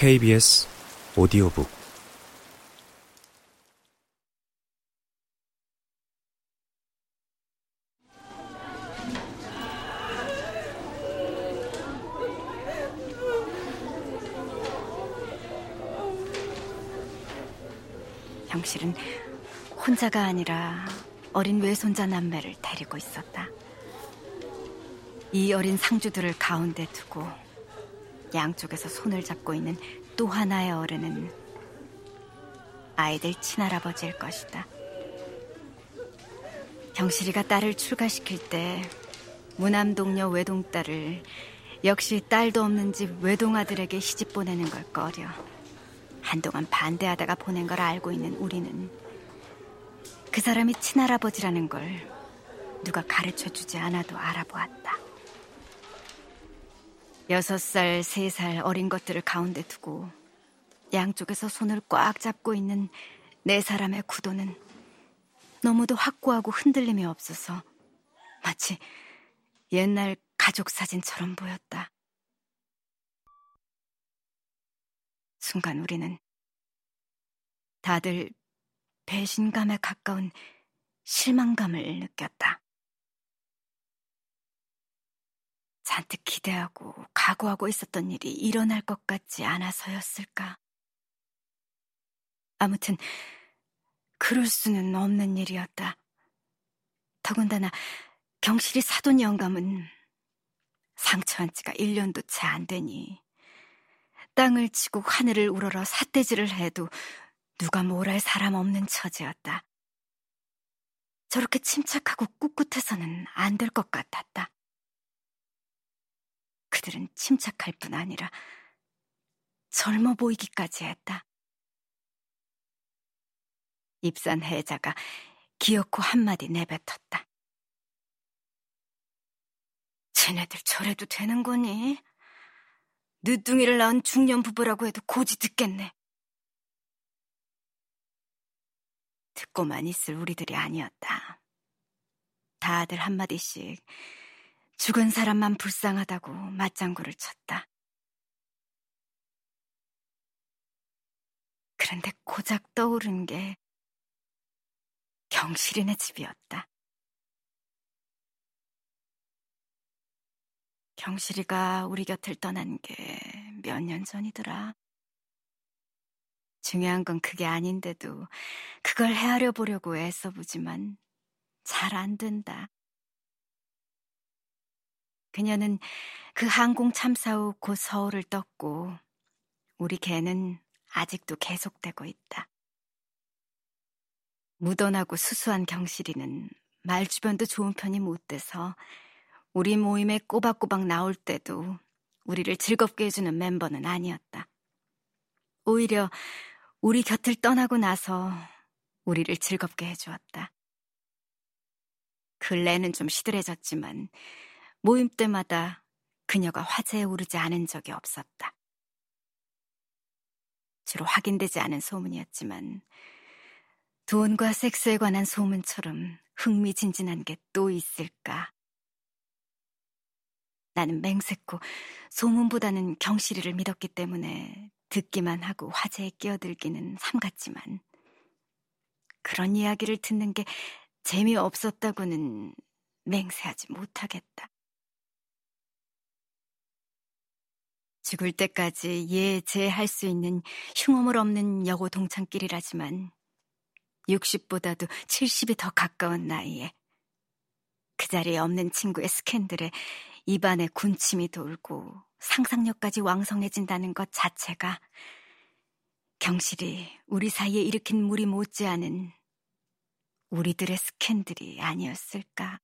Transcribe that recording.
KBS 오디오북 경실은 혼자가 아니라 어린 외손자 남매를 데리고 있었다. 이 어린 상주들을 가운데 두고 양쪽에서 손을 잡고 있는 또 하나의 어른은 아이들 친할아버지일 것이다. 경실이가 딸을 출가시킬 때 무남동녀 외동딸을 역시 딸도 없는 집 외동아들에게 시집 보내는 걸 꺼려 한동안 반대하다가 보낸 걸 알고 있는 우리는 그 사람이 친할아버지라는 걸 누가 가르쳐 주지 않아도 알아보았다. 여섯 살, 세 살 어린 것들을 가운데 두고 양쪽에서 손을 꽉 잡고 있는 네 사람의 구도는 너무도 확고하고 흔들림이 없어서 마치 옛날 가족 사진처럼 보였다. 순간 우리는 다들 배신감에 가까운 실망감을 느꼈다. 잔뜩 기대하고 각오하고 있었던 일이 일어날 것 같지 않아서였을까? 아무튼 그럴 수는 없는 일이었다. 더군다나 경실이 사돈 영감은 상처 한 지가 1년도 채 안 되니 땅을 치고 하늘을 우러러 삿대질을 해도 누가 뭘할 사람 없는 처지였다. 저렇게 침착하고 꿋꿋해서는 안 될 것 같았다. 그들은 침착할 뿐 아니라 젊어 보이기까지 했다. 입산 해자가 기어코 한마디 내뱉었다. 쟤네들 저래도 되는 거니? 늦둥이를 낳은 중년 부부라고 해도 고지 듣겠네. 듣고만 있을 우리들이 아니었다. 다들 한마디씩 죽은 사람만 불쌍하다고 맞장구를 쳤다. 그런데 고작 떠오른 게 경실이네 집이었다. 경실이가 우리 곁을 떠난 게 몇 년 전이더라. 중요한 건 그게 아닌데도 그걸 헤아려 보려고 애써보지만 잘 안 된다. 그녀는 그 항공 참사 후 곧 서울을 떴고 우리 개는 아직도 계속되고 있다. 무던하고 수수한 경실이는 말 주변도 좋은 편이 못 돼서 우리 모임에 꼬박꼬박 나올 때도 우리를 즐겁게 해주는 멤버는 아니었다. 오히려 우리 곁을 떠나고 나서 우리를 즐겁게 해주었다. 근래는 좀 시들해졌지만 모임 때마다 그녀가 화제에 오르지 않은 적이 없었다. 주로 확인되지 않은 소문이었지만 돈과 섹스에 관한 소문처럼 흥미진진한 게 또 있을까? 나는 맹세코 소문보다는 경실이를 믿었기 때문에 듣기만 하고 화제에 끼어들기는 삼갔지만 그런 이야기를 듣는 게 재미없었다고는 맹세하지 못하겠다. 죽을 때까지 예제할 수 있는 흉엄을 없는 여고 동창끼리라지만 60보다도 70이 더 가까운 나이에 그 자리에 없는 친구의 스캔들에 입안에 군침이 돌고 상상력까지 왕성해진다는 것 자체가 경실이 우리 사이에 일으킨 물이 못지않은 우리들의 스캔들이 아니었을까.